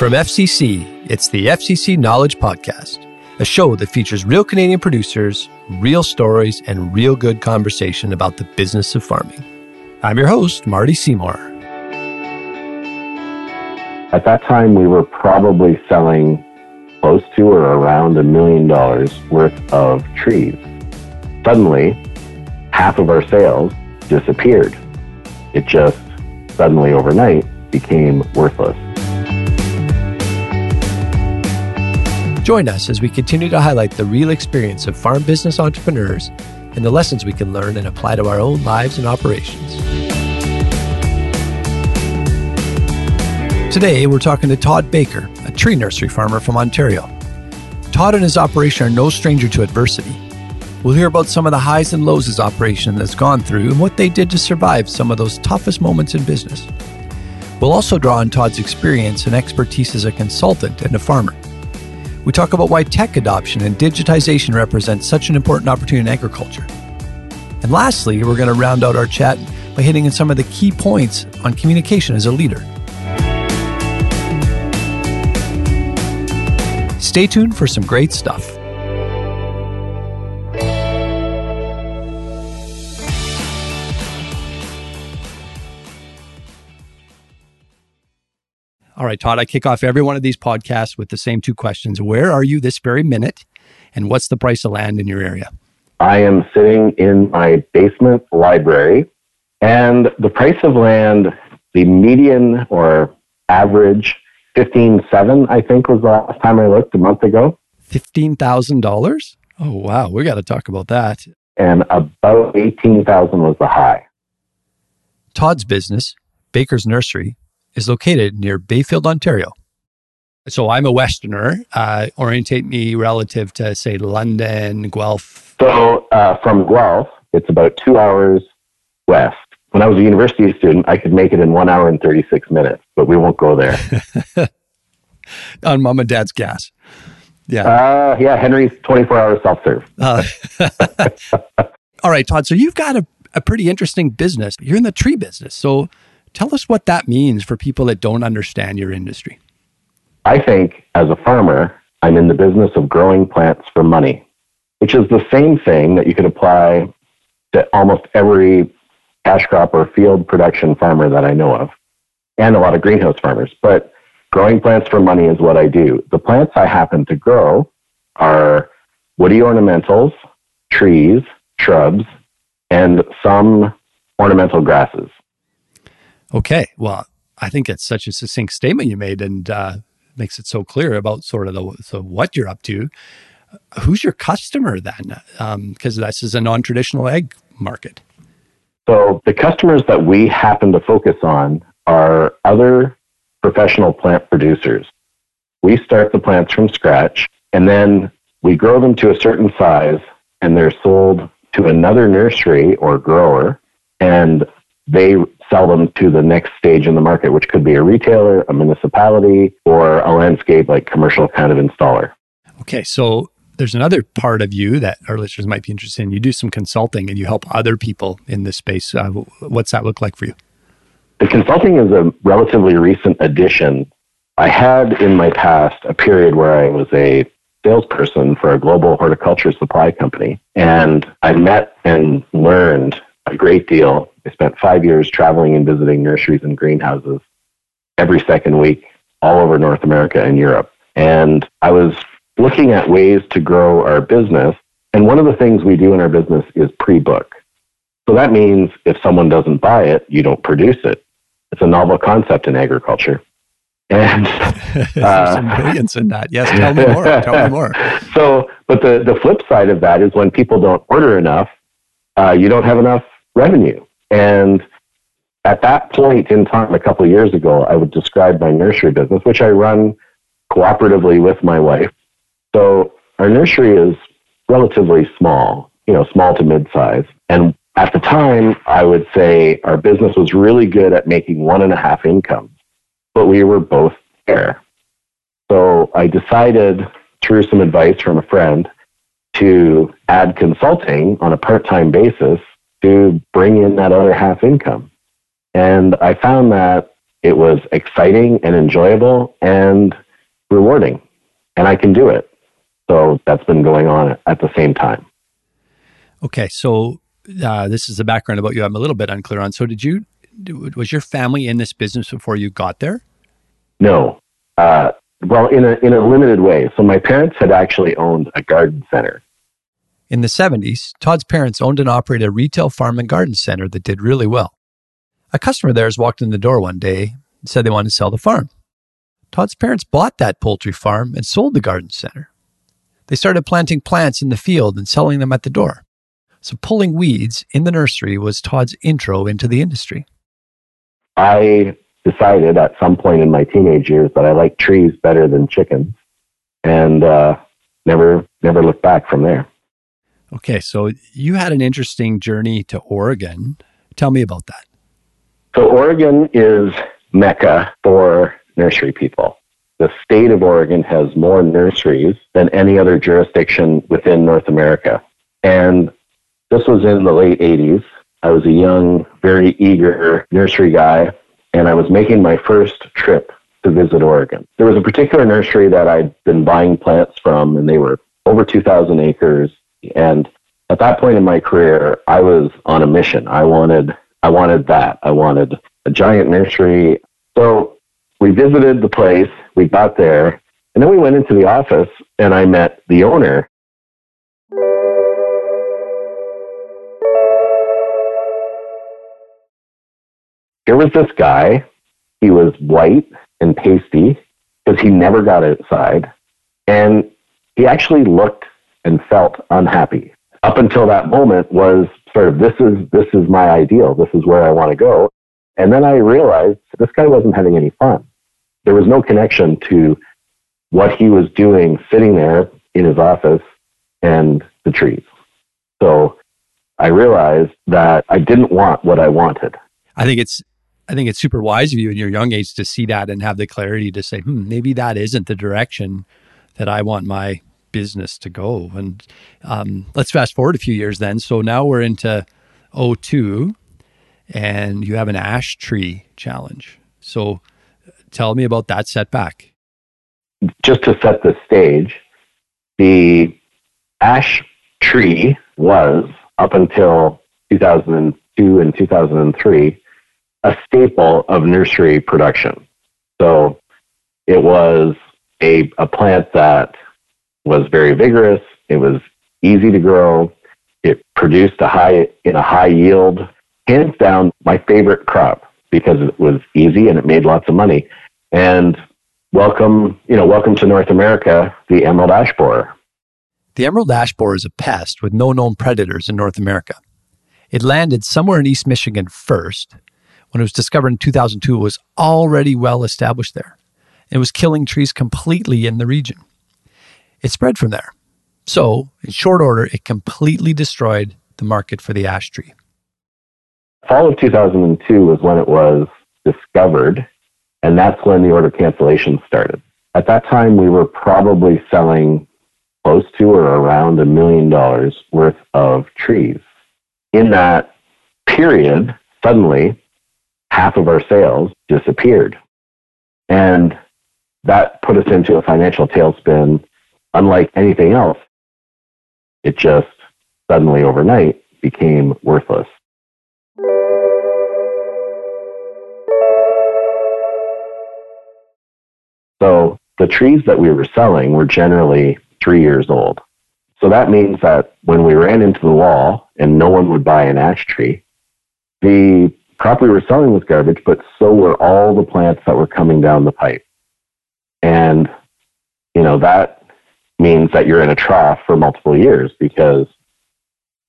From FCC, it's the FCC Knowledge Podcast, a show that features real Canadian producers, real stories, and real good conversation about the business of farming. I'm your host, Marty Seymour. At that time, we were probably selling close to or around a million dollars worth of trees. Suddenly, half of our sales disappeared. It just suddenly overnight became worthless. Join us as we continue to highlight the real experience of farm business entrepreneurs and the lessons we can learn and apply to our own lives and operations. Today, we're talking to Todd Baker, a tree nursery farmer from Ontario. Todd and his operation are no stranger to adversity. We'll hear about some of the highs and lows his operation has gone through and what they did to survive some of those toughest moments in business. We'll also draw on Todd's experience and expertise as a consultant and a farmer. We talk about why tech adoption and digitization represent such an important opportunity in agriculture. And lastly, we're going to round out our chat by hitting on some of the key points on communication as a leader. Stay tuned for some great stuff. All right, Todd, I kick off every one of these podcasts with the same two questions. Where are you this very minute? And what's the price of land in your area? I am sitting in my basement library, and the price of land, the median or average, fifteen seven, I think was the last time I looked a month ago. Fifteen thousand dollars? Oh wow, we got to talk about that. And about eighteen thousand was the high. Todd's business, Baker's Nursery, is located near Bayfield, Ontario. So I'm a Westerner. Uh, orientate me relative to, say, London, Guelph. So uh, from Guelph, it's about two hours west. When I was a university student, I could make it in one hour and 36 minutes, but we won't go there. On mom and dad's gas. Yeah. Uh, yeah, Henry's 24 hour self serve. All right, Todd. So you've got a, a pretty interesting business. You're in the tree business. So Tell us what that means for people that don't understand your industry. I think as a farmer, I'm in the business of growing plants for money, which is the same thing that you could apply to almost every cash crop or field production farmer that I know of, and a lot of greenhouse farmers. But growing plants for money is what I do. The plants I happen to grow are woody ornamentals, trees, shrubs, and some ornamental grasses. Okay. Well, I think it's such a succinct statement you made and uh, makes it so clear about sort of the so what you're up to. Who's your customer then? Because um, this is a non traditional ag market. So the customers that we happen to focus on are other professional plant producers. We start the plants from scratch and then we grow them to a certain size and they're sold to another nursery or grower and they sell them to the next stage in the market, which could be a retailer, a municipality, or a landscape like commercial kind of installer. Okay, so there's another part of you that our listeners might be interested in. You do some consulting and you help other people in this space. Uh, what's that look like for you? The consulting is a relatively recent addition. I had in my past a period where I was a salesperson for a global horticulture supply company, and I met and learned a great deal I spent five years traveling and visiting nurseries and greenhouses every second week all over North America and Europe. And I was looking at ways to grow our business. And one of the things we do in our business is pre book. So that means if someone doesn't buy it, you don't produce it. It's a novel concept in agriculture. And uh, some brilliance in that. Yes, tell me more. tell me more. So, but the, the flip side of that is when people don't order enough, uh, you don't have enough revenue. And at that point in time, a couple of years ago, I would describe my nursery business, which I run cooperatively with my wife. So our nursery is relatively small, you know, small to mid size. And at the time, I would say our business was really good at making one and a half incomes, but we were both there. So I decided through some advice from a friend to add consulting on a part time basis to bring in that other half income. And I found that it was exciting and enjoyable and rewarding. And I can do it. So that's been going on at the same time. Okay. So uh, this is the background about you I'm a little bit unclear on. So did you, was your family in this business before you got there? No. Uh, well, in a, in a limited way. So my parents had actually owned a garden center. In the 70s, Todd's parents owned and operated a retail farm and garden center that did really well. A customer of theirs walked in the door one day and said they wanted to sell the farm. Todd's parents bought that poultry farm and sold the garden center. They started planting plants in the field and selling them at the door. So pulling weeds in the nursery was Todd's intro into the industry. I decided at some point in my teenage years that I liked trees better than chickens, and uh, never never looked back from there. Okay, so you had an interesting journey to Oregon. Tell me about that. So Oregon is mecca for nursery people. The state of Oregon has more nurseries than any other jurisdiction within North America. And this was in the late 80s. I was a young, very eager nursery guy, and I was making my first trip to visit Oregon. There was a particular nursery that I'd been buying plants from, and they were over 2,000 acres. And at that point in my career, I was on a mission. I wanted I wanted that. I wanted a giant nursery. So we visited the place, we got there, and then we went into the office and I met the owner. Here was this guy. He was white and pasty because he never got outside. And he actually looked and felt unhappy. Up until that moment was sort of this is this is my ideal. This is where I want to go. And then I realized this guy wasn't having any fun. There was no connection to what he was doing sitting there in his office and the trees. So I realized that I didn't want what I wanted. I think it's I think it's super wise of you in your young age to see that and have the clarity to say, hmm, maybe that isn't the direction that I want my business to go. And um, let's fast forward a few years then. So now we're into 02 and you have an ash tree challenge. So tell me about that setback. Just to set the stage, the ash tree was up until 2002 and 2003 a staple of nursery production. So it was a, a plant that was very vigorous. It was easy to grow. It produced a high in a high yield. Hands down, my favorite crop because it was easy and it made lots of money. And welcome, you know, welcome to North America, the emerald ash borer. The emerald ash borer is a pest with no known predators in North America. It landed somewhere in East Michigan first. When it was discovered in 2002, it was already well established there. It was killing trees completely in the region. It spread from there. So, in short order, it completely destroyed the market for the ash tree. Fall of 2002 was when it was discovered, and that's when the order cancellation started. At that time, we were probably selling close to or around a million dollars worth of trees. In that period, suddenly, half of our sales disappeared. And that put us into a financial tailspin unlike anything else. It just suddenly overnight became worthless. So the trees that we were selling were generally three years old. So that means that when we ran into the wall and no one would buy an ash tree, the crop we were selling was garbage, but so were all the plants that were coming down the pipe. And, you know, that means that you're in a trough for multiple years because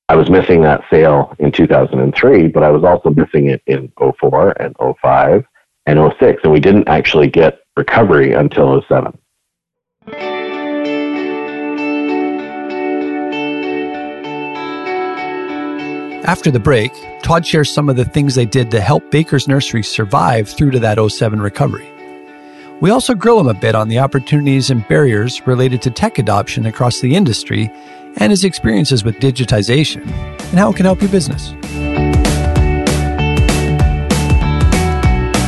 I was missing that sale in 2003, but I was also missing it in 04 and 05 and 06, and we didn't actually get recovery until 07. After the break, Todd shares some of the things they did to help Baker's Nursery survive through to that 07 recovery. We also grill him a bit on the opportunities and barriers related to tech adoption across the industry and his experiences with digitization and how it can help your business.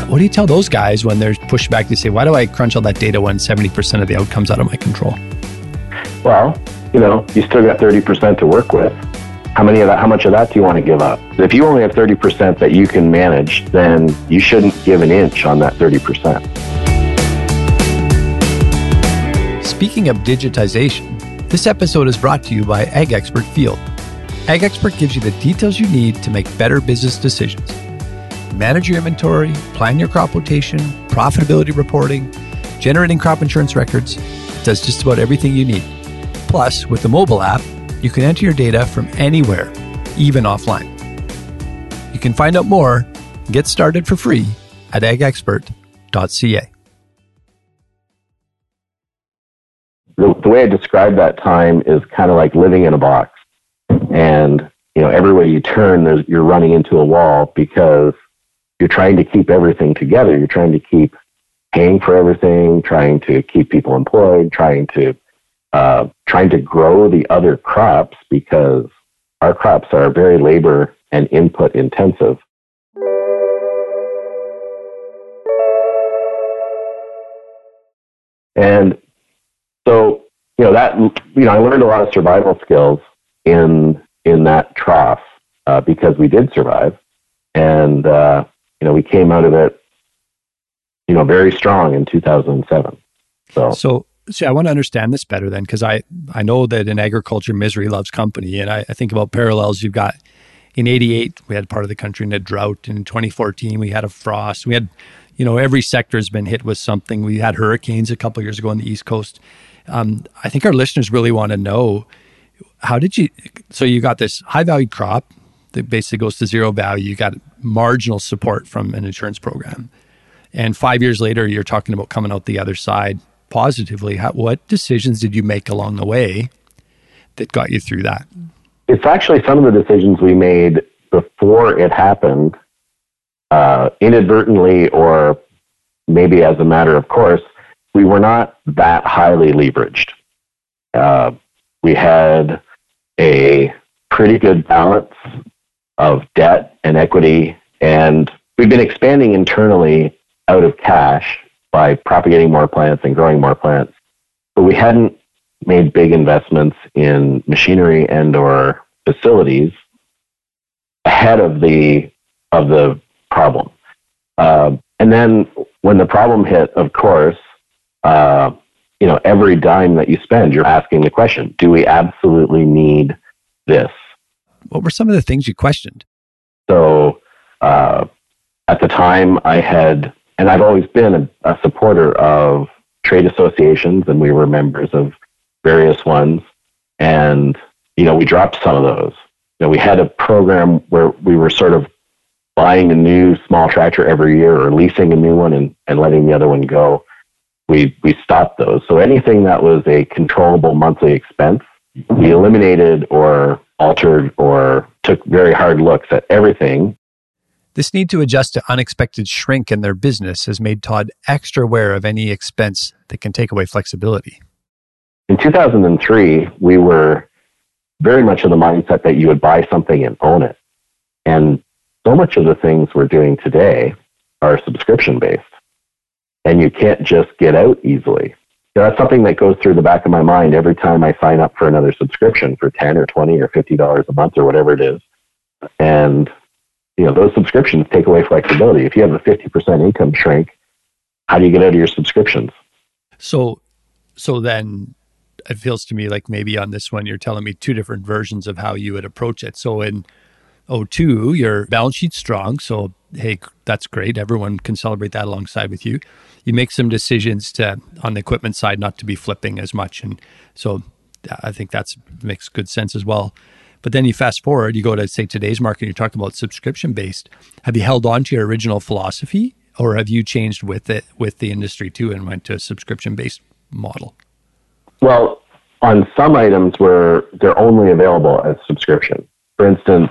What do you tell those guys when there's pushback to say, why do I crunch all that data when 70% of the outcomes out of my control? Well, you know, you still got 30% to work with. How many of that, how much of that do you want to give up? If you only have 30% that you can manage, then you shouldn't give an inch on that 30%. Speaking of digitization, this episode is brought to you by Ag Expert Field. Ag Expert gives you the details you need to make better business decisions. Manage your inventory, plan your crop rotation, profitability reporting, generating crop insurance records. Does just about everything you need. Plus, with the mobile app, you can enter your data from anywhere, even offline. You can find out more and get started for free at agexpert.ca. The, the way I describe that time is kind of like living in a box. And, you know, everywhere you turn, you're running into a wall because you're trying to keep everything together. You're trying to keep paying for everything, trying to keep people employed, trying to uh, trying to grow the other crops because our crops are very labor and input intensive. And you know, that, you know, I learned a lot of survival skills in, in that trough uh, because we did survive. And, uh, you know, we came out of it, you know, very strong in 2007. So, so see, I want to understand this better then, because I, I know that in agriculture, misery loves company. And I, I think about parallels. You've got in 88, we had part of the country in a drought. And in 2014, we had a frost. We had, you know, every sector has been hit with something. We had hurricanes a couple years ago on the East Coast. Um, I think our listeners really want to know how did you, so you got this high valued crop that basically goes to zero value. You got marginal support from an insurance program. And five years later, you're talking about coming out the other side positively. How, what decisions did you make along the way that got you through that? It's actually some of the decisions we made before it happened, uh, inadvertently or maybe as a matter of course. We were not that highly leveraged. Uh, we had a pretty good balance of debt and equity, and we've been expanding internally out of cash by propagating more plants and growing more plants. But we hadn't made big investments in machinery and or facilities ahead of the of the problem. Uh, and then when the problem hit, of course, uh, you know, every dime that you spend, you're asking the question: Do we absolutely need this? What were some of the things you questioned? So, uh, at the time, I had and I've always been a, a supporter of trade associations, and we were members of various ones. And you know, we dropped some of those. You know, we had a program where we were sort of buying a new small tractor every year or leasing a new one and, and letting the other one go. We we stopped those. So anything that was a controllable monthly expense, we eliminated or altered or took very hard looks at everything this need to adjust to unexpected shrink in their business has made Todd extra aware of any expense that can take away flexibility. In 2003, we were very much in the mindset that you would buy something and own it. And so much of the things we're doing today are subscription based. And you can't just get out easily. that's something that goes through the back of my mind every time I sign up for another subscription for 10 or 20 or $50 a month or whatever it is. And you know, those subscriptions take away flexibility. If you have a 50% income shrink, how do you get out of your subscriptions? So, so then it feels to me like maybe on this one, you're telling me two different versions of how you would approach it. So in 02, your balance sheet's strong. So, hey, that's great. Everyone can celebrate that alongside with you. You make some decisions to, on the equipment side, not to be flipping as much. And so I think that makes good sense as well. But then you fast forward, you go to say today's market, you're talking about subscription based. Have you held on to your original philosophy or have you changed with it with the industry too and went to a subscription based model? Well, on some items where they're only available as subscription. For instance,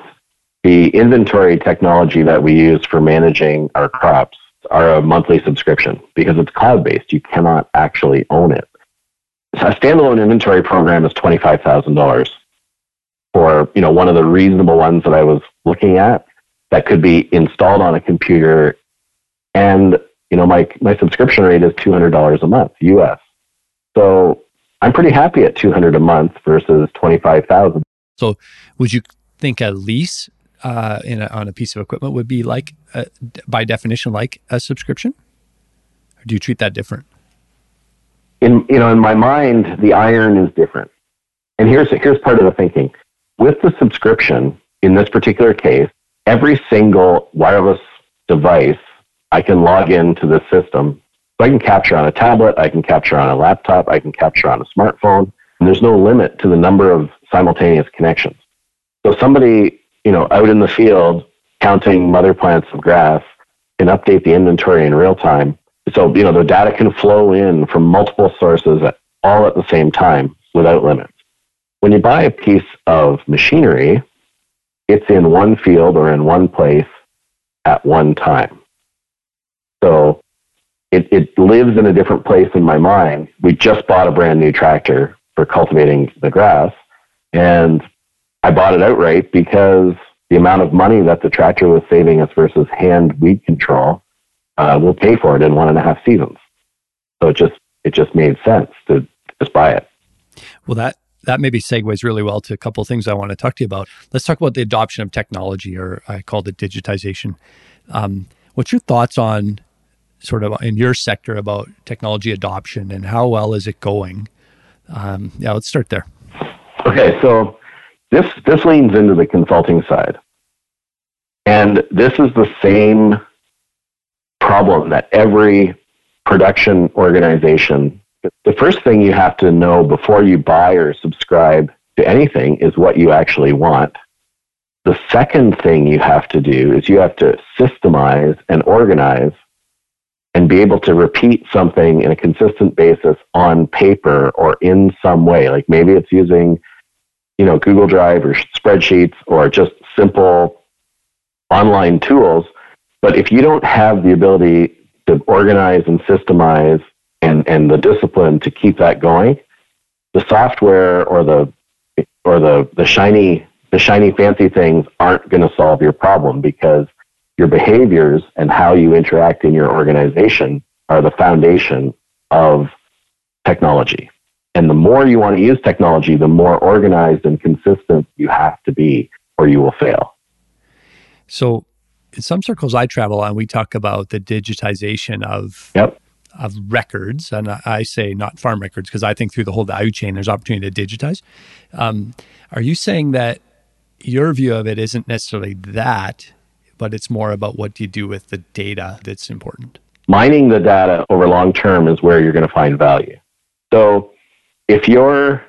the inventory technology that we use for managing our crops are a monthly subscription because it's cloud based. You cannot actually own it. So a standalone inventory program is $25,000 for you know one of the reasonable ones that I was looking at that could be installed on a computer And, you know, my, my subscription rate is $200 a month US. So I'm pretty happy at 200 a month versus 25,000. So would you think a lease uh, in a, on a piece of equipment would be like, a, by definition, like a subscription? Or do you treat that different? In, you know, in my mind, the iron is different. And here's, here's part of the thinking. With the subscription, in this particular case, every single wireless device I can log into the system. So I can capture on a tablet, I can capture on a laptop, I can capture on a smartphone, and there's no limit to the number of simultaneous connections. So somebody, you know, out in the field counting mother plants of grass and update the inventory in real time. So, you know, the data can flow in from multiple sources at, all at the same time without limits. When you buy a piece of machinery, it's in one field or in one place at one time. So it, it lives in a different place in my mind. We just bought a brand new tractor for cultivating the grass, and I bought it outright because the amount of money that the tractor was saving us versus hand weed control uh, will pay for it in one and a half seasons. So it just it just made sense to just buy it. Well, that that maybe segues really well to a couple of things I want to talk to you about. Let's talk about the adoption of technology, or I call it digitization. Um, what's your thoughts on sort of in your sector about technology adoption and how well is it going? Um, yeah, let's start there. Okay, so this this leans into the consulting side, and this is the same problem that every production organization the first thing you have to know before you buy or subscribe to anything is what you actually want. The second thing you have to do is you have to systemize and organize and be able to repeat something in a consistent basis on paper or in some way. Like maybe it's using, you know, Google Drive or spreadsheets or just simple online tools. But if you don't have the ability to organize and systemize and, and the discipline to keep that going, the software or the or the, the shiny the shiny fancy things aren't going to solve your problem because your behaviors and how you interact in your organization are the foundation of technology. And the more you want to use technology, the more organized and consistent you have to be, or you will fail. So, in some circles I travel on, we talk about the digitization of yep of records, and I say not farm records because I think through the whole value chain there's opportunity to digitize. Um, are you saying that your view of it isn't necessarily that, but it's more about what do you do with the data that's important? Mining the data over long term is where you're going to find value. So if you're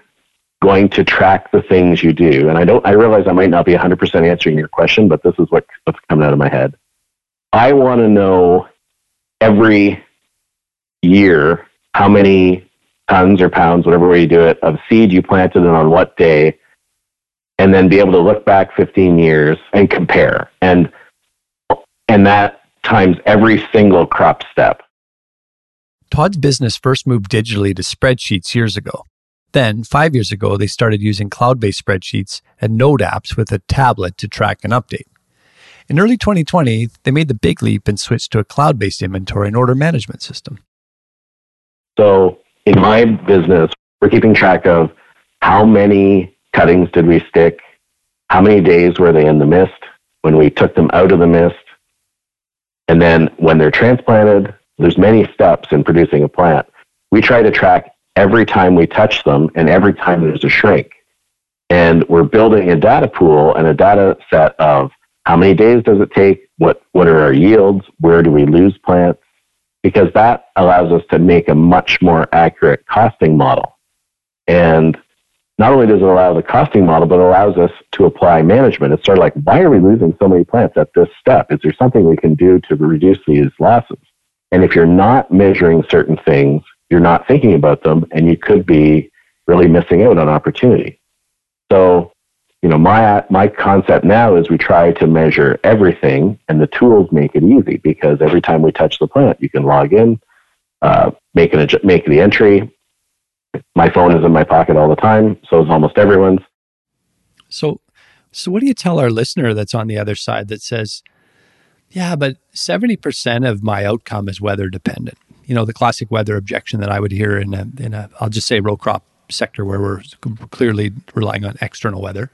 going to track the things you do, and I don't, I realize I might not be 100% answering your question, but this is what, what's coming out of my head. I want to know every year how many tons or pounds, whatever way you do it, of seed you planted and on what day, and then be able to look back 15 years and compare. And and that times every single crop step. Todd's business first moved digitally to spreadsheets years ago. Then, five years ago, they started using cloud based spreadsheets and node apps with a tablet to track and update. In early 2020, they made the big leap and switched to a cloud based inventory and order management system. So in my business, we're keeping track of how many cuttings did we stick, how many days were they in the mist when we took them out of the mist, and then when they're transplanted, there's many steps in producing a plant. We try to track every time we touch them and every time there's a shrink. And we're building a data pool and a data set of how many days does it take? What, what are our yields? Where do we lose plants? because that allows us to make a much more accurate costing model. And not only does it allow the costing model, but it allows us to apply management. It's sort of like, why are we losing so many plants at this step? Is there something we can do to reduce these losses? And if you're not measuring certain things, you're not thinking about them, and you could be really missing out on opportunity. So you know, my my concept now is we try to measure everything, and the tools make it easy because every time we touch the plant, you can log in, uh, make an make the entry. My phone is in my pocket all the time, so is almost everyone's. So, so what do you tell our listener that's on the other side that says, Yeah, but 70% of my outcome is weather dependent. You know, the classic weather objection that I would hear in a, in a I'll just say row crop sector where we're clearly relying on external weather.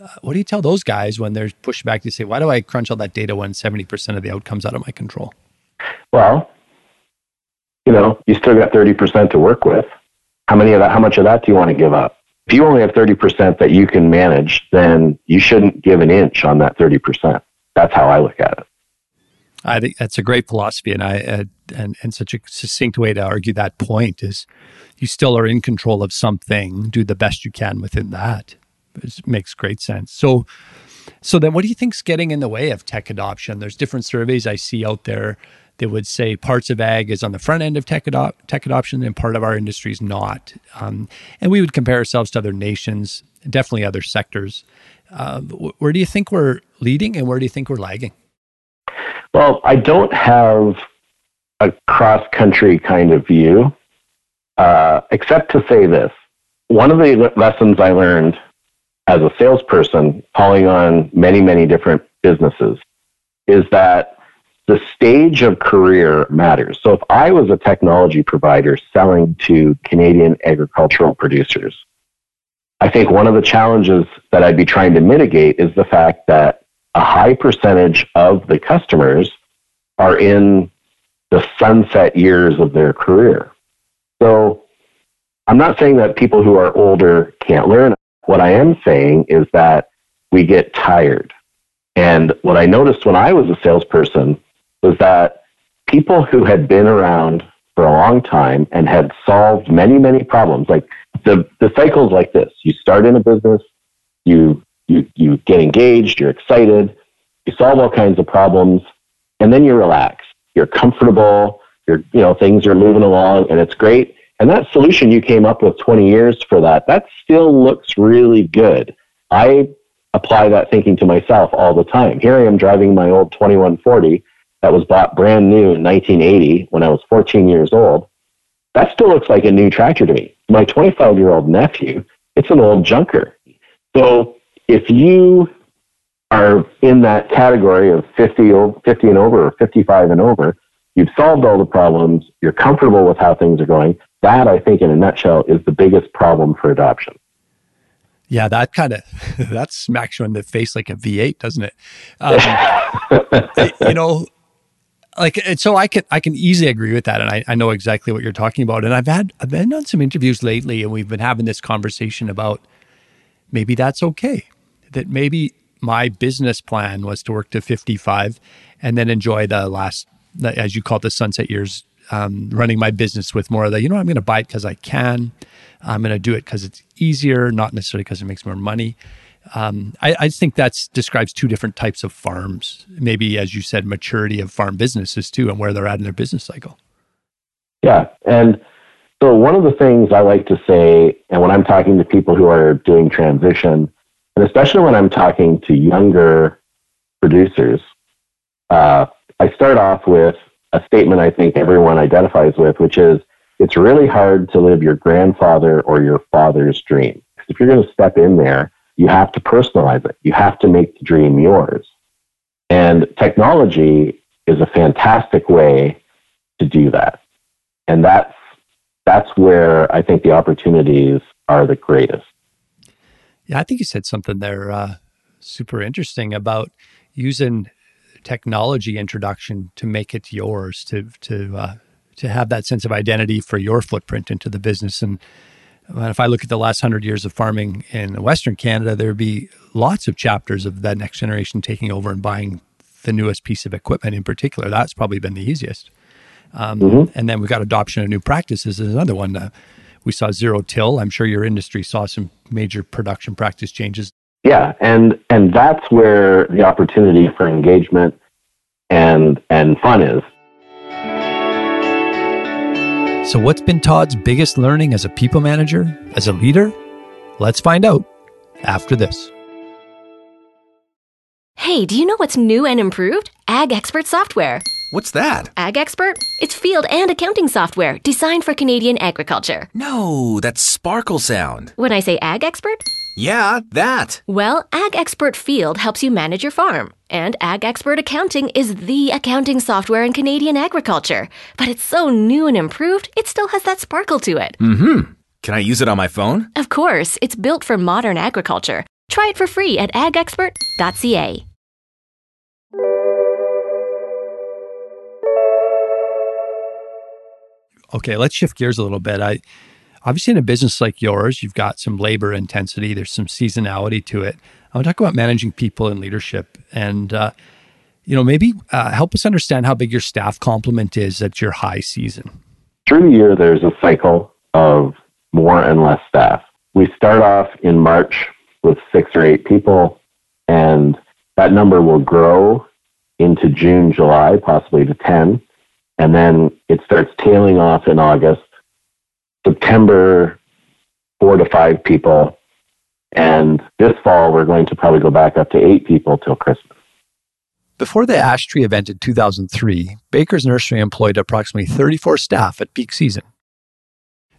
Uh, what do you tell those guys when there's pushback to say, why do I crunch all that data when 70% of the outcomes out of my control? Well, you know, you still got 30% to work with. How many of that, how much of that do you want to give up? If you only have 30% that you can manage, then you shouldn't give an inch on that 30%. That's how I look at it. I think that's a great philosophy, and I uh, and and such a succinct way to argue that point is, you still are in control of something. Do the best you can within that. It makes great sense. So, so then, what do you think's getting in the way of tech adoption? There's different surveys I see out there that would say parts of ag is on the front end of tech, adop- tech adoption and part of our industry is not. Um, and we would compare ourselves to other nations, definitely other sectors. Uh, where do you think we're leading and where do you think we're lagging? Well, I don't have a cross country kind of view, uh, except to say this. One of the lessons I learned as a salesperson calling on many, many different businesses is that the stage of career matters. So if I was a technology provider selling to Canadian agricultural producers, I think one of the challenges that I'd be trying to mitigate is the fact that a high percentage of the customers are in the sunset years of their career. So I'm not saying that people who are older can't learn. What I am saying is that we get tired. And what I noticed when I was a salesperson was that people who had been around for a long time and had solved many, many problems, like the, the cycle is like this. You start in a business, you, you, you get engaged, you're excited, you solve all kinds of problems, and then you relax. You're comfortable, you're, you know, things are moving along and it's great. And that solution you came up with 20 years for that, that still looks really good. I apply that thinking to myself all the time. Here I am driving my old 2140 that was bought brand new in 1980 when I was 14 years old, that still looks like a new tractor to me. My 25 year old nephew, it's an old junker. So if you are in that category of 50, 50 and over or 55 and over, you've solved all the problems, you're comfortable with how things are going. That, I think, in a nutshell, is the biggest problem for adoption. Yeah, that kind of that smacks you in the face like a V8, doesn't it? Um, you know, like and so I can I can easily agree with that, and I, I know exactly what you're talking about. And I've had I've been on some interviews lately, and we've been having this conversation about maybe that's okay. That maybe my business plan was to work to 55 and then enjoy the last, as you call it, the sunset years, um, running my business with more of the, you know, I'm going to buy it because I can. I'm going to do it because it's easier, not necessarily because it makes more money. Um, I, I think that describes two different types of farms. Maybe, as you said, maturity of farm businesses too, and where they're at in their business cycle. Yeah, and so one of the things I like to say, and when I'm talking to people who are doing transition, and especially when I'm talking to younger producers, uh, I start off with a statement I think everyone identifies with, which is it's really hard to live your grandfather or your father's dream. If you're going to step in there you have to personalize it. You have to make the dream yours. And technology is a fantastic way to do that. And that's that's where I think the opportunities are the greatest. Yeah, I think you said something there uh, super interesting about using technology introduction to make it yours, to to uh, to have that sense of identity for your footprint into the business. And if I look at the last hundred years of farming in Western Canada, there'd be lots of chapters of that next generation taking over and buying the newest piece of equipment in particular. That's probably been the easiest. Um, mm-hmm. And then we've got adoption of new practices is another one. Uh, we saw zero till. I'm sure your industry saw some major production practice changes. Yeah, and and that's where the opportunity for engagement and and fun is. So, what's been Todd's biggest learning as a people manager, as a leader? Let's find out after this. Hey, do you know what's new and improved? Ag Expert software. What's that? Ag Expert? It's field and accounting software designed for Canadian agriculture. No, that's Sparkle Sound. When I say Ag Expert, Yeah, that. Well, Ag Expert Field helps you manage your farm, and Ag Expert Accounting is the accounting software in Canadian agriculture. But it's so new and improved, it still has that sparkle to it. Mm-hmm. Can I use it on my phone? Of course, it's built for modern agriculture. Try it for free at agexpert.ca. Okay, let's shift gears a little bit. I obviously in a business like yours, you've got some labor intensity. There's some seasonality to it. I want to talk about managing people and leadership, and uh, you know maybe uh, help us understand how big your staff complement is at your high season. Through the year, there's a cycle of more and less staff. We start off in March with six or eight people, and that number will grow into June, July, possibly to 10. And then it starts tailing off in August. September, four to five people. And this fall, we're going to probably go back up to eight people till Christmas. Before the ash tree event in 2003, Baker's Nursery employed approximately 34 staff at peak season.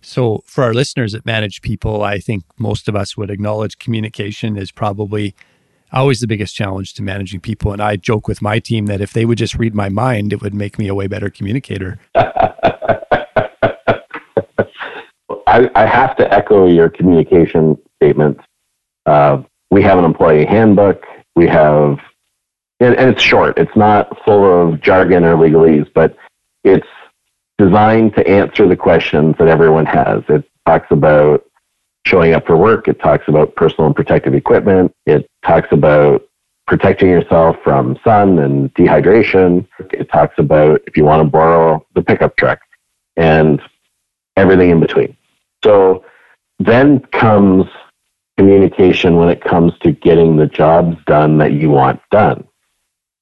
So, for our listeners that manage people, I think most of us would acknowledge communication is probably always the biggest challenge to managing people. And I joke with my team that if they would just read my mind, it would make me a way better communicator. I, I, have to echo your communication statements. Uh, we have an employee handbook. We have, and, and it's short. It's not full of jargon or legalese, but it's designed to answer the questions that everyone has. It talks about showing up for work. It talks about personal and protective equipment. It talks about protecting yourself from sun and dehydration. It talks about if you want to borrow the pickup truck and everything in between. So then comes communication when it comes to getting the jobs done that you want done.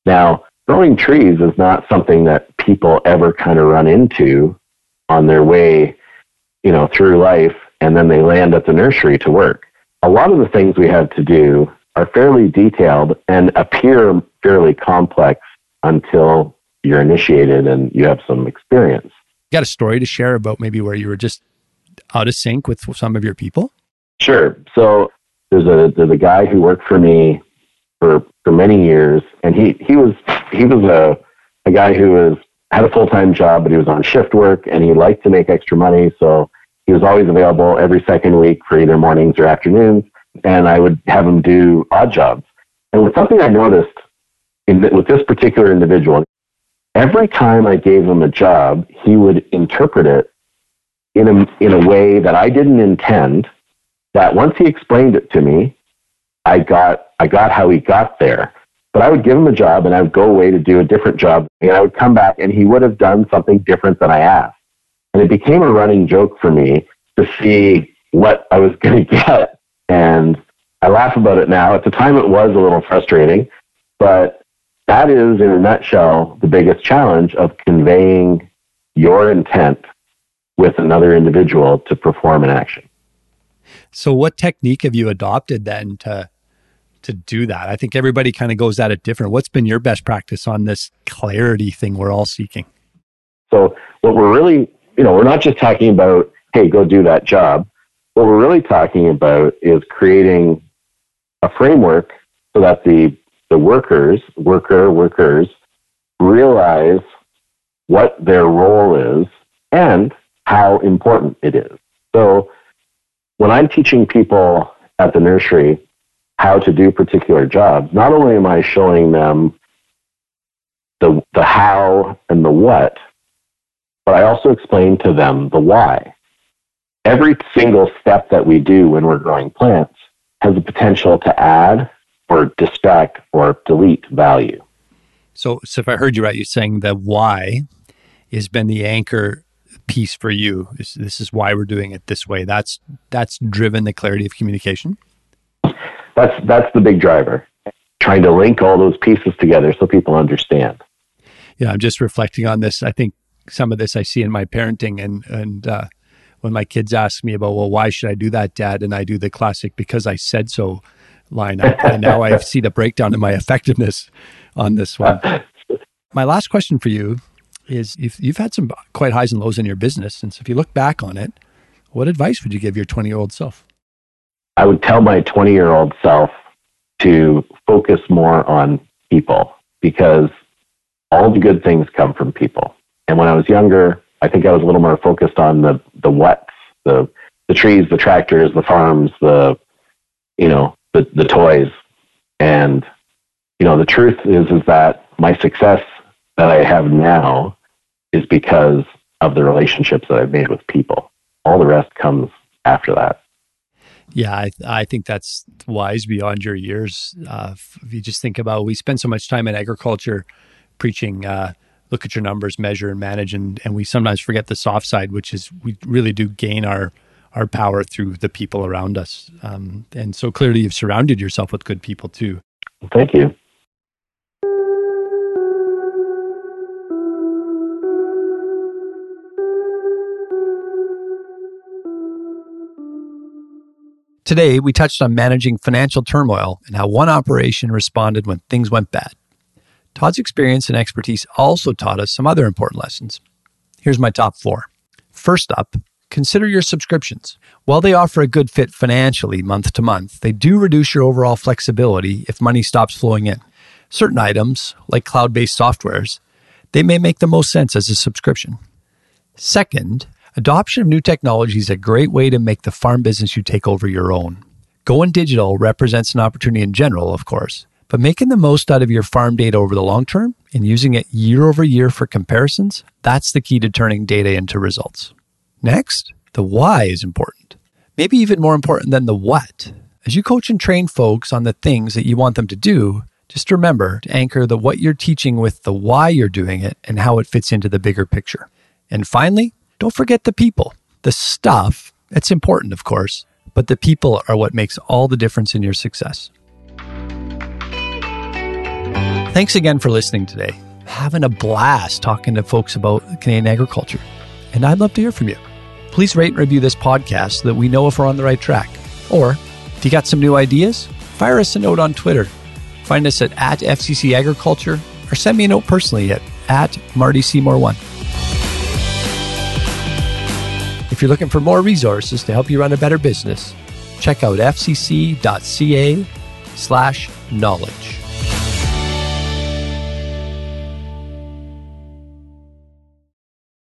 Now, growing trees is not something that people ever kind of run into on their way, you know, through life and then they land at the nursery to work. A lot of the things we have to do are fairly detailed and appear fairly complex until you're initiated and you have some experience. You got a story to share about maybe where you were just out of sync with some of your people? Sure. So there's a there's a guy who worked for me for for many years, and he he was he was a a guy who was had a full time job, but he was on shift work, and he liked to make extra money. So he was always available every second week for either mornings or afternoons, and I would have him do odd jobs. And with something I noticed in, with this particular individual, every time I gave him a job, he would interpret it in a, in a way that I didn't intend. That once he explained it to me, I got I got how he got there. But I would give him a job and I would go away to do a different job and I would come back and he would have done something different than I asked. And it became a running joke for me to see what I was going to get. And I laugh about it now. At the time, it was a little frustrating, but that is, in a nutshell, the biggest challenge of conveying your intent with another individual to perform an action. So, what technique have you adopted then to to do that? I think everybody kind of goes at it different. What's been your best practice on this clarity thing we're all seeking? So, what we're really you know, we're not just talking about, hey, go do that job. What we're really talking about is creating a framework so that the, the workers, worker, workers, realize what their role is and how important it is. So when I'm teaching people at the nursery how to do particular jobs, not only am I showing them the, the how and the what, but I also explain to them the why. Every single step that we do when we're growing plants has the potential to add or distract or delete value. So, so if I heard you right, you're saying that why has been the anchor piece for you. This, this is why we're doing it this way. That's that's driven the clarity of communication. That's that's the big driver. Trying to link all those pieces together so people understand. Yeah, I'm just reflecting on this. I think some of this I see in my parenting and and uh, when my kids ask me about well why should I do that dad and I do the classic because I said so line and now I see the breakdown in my effectiveness on this one. My last question for you is if you've had some quite highs and lows in your business and so if you look back on it what advice would you give your 20 year old self? I would tell my 20 year old self to focus more on people because all the good things come from people. And when I was younger, I think I was a little more focused on the, the whats, the, the trees, the tractors, the farms, the, you know, the, the toys. And, you know, the truth is, is that my success that I have now is because of the relationships that I've made with people. All the rest comes after that. Yeah, I, I think that's wise beyond your years. Uh, if you just think about, we spend so much time in agriculture preaching, uh, look at your numbers, measure and manage, and, and we sometimes forget the soft side, which is we really do gain our our power through the people around us. Um, and so clearly, you've surrounded yourself with good people too. Thank you. Today, we touched on managing financial turmoil and how one operation responded when things went bad. Todd's experience and expertise also taught us some other important lessons. Here's my top four. First up, consider your subscriptions. While they offer a good fit financially month to month, they do reduce your overall flexibility if money stops flowing in. Certain items, like cloud based softwares, they may make the most sense as a subscription. Second, adoption of new technology is a great way to make the farm business you take over your own. Going digital represents an opportunity in general, of course, but making the most out of your farm data over the long term and using it year over year for comparisons, that's the key to turning data into results. Next, the why is important. Maybe even more important than the what. As you coach and train folks on the things that you want them to do, just remember to anchor the what you're teaching with the why you're doing it and how it fits into the bigger picture. And finally, don't forget the people. The stuff, it's important, of course, but the people are what makes all the difference in your success. Thanks again for listening today. Having a blast talking to folks about Canadian agriculture. And I'd love to hear from you. Please rate and review this podcast so that we know if we're on the right track. Or if you got some new ideas, fire us a note on Twitter. Find us at, at FCC Agriculture or send me a note personally at, at Marty Seymour 1. If you're looking for more resources to help you run a better business, check out fcc.ca slash knowledge.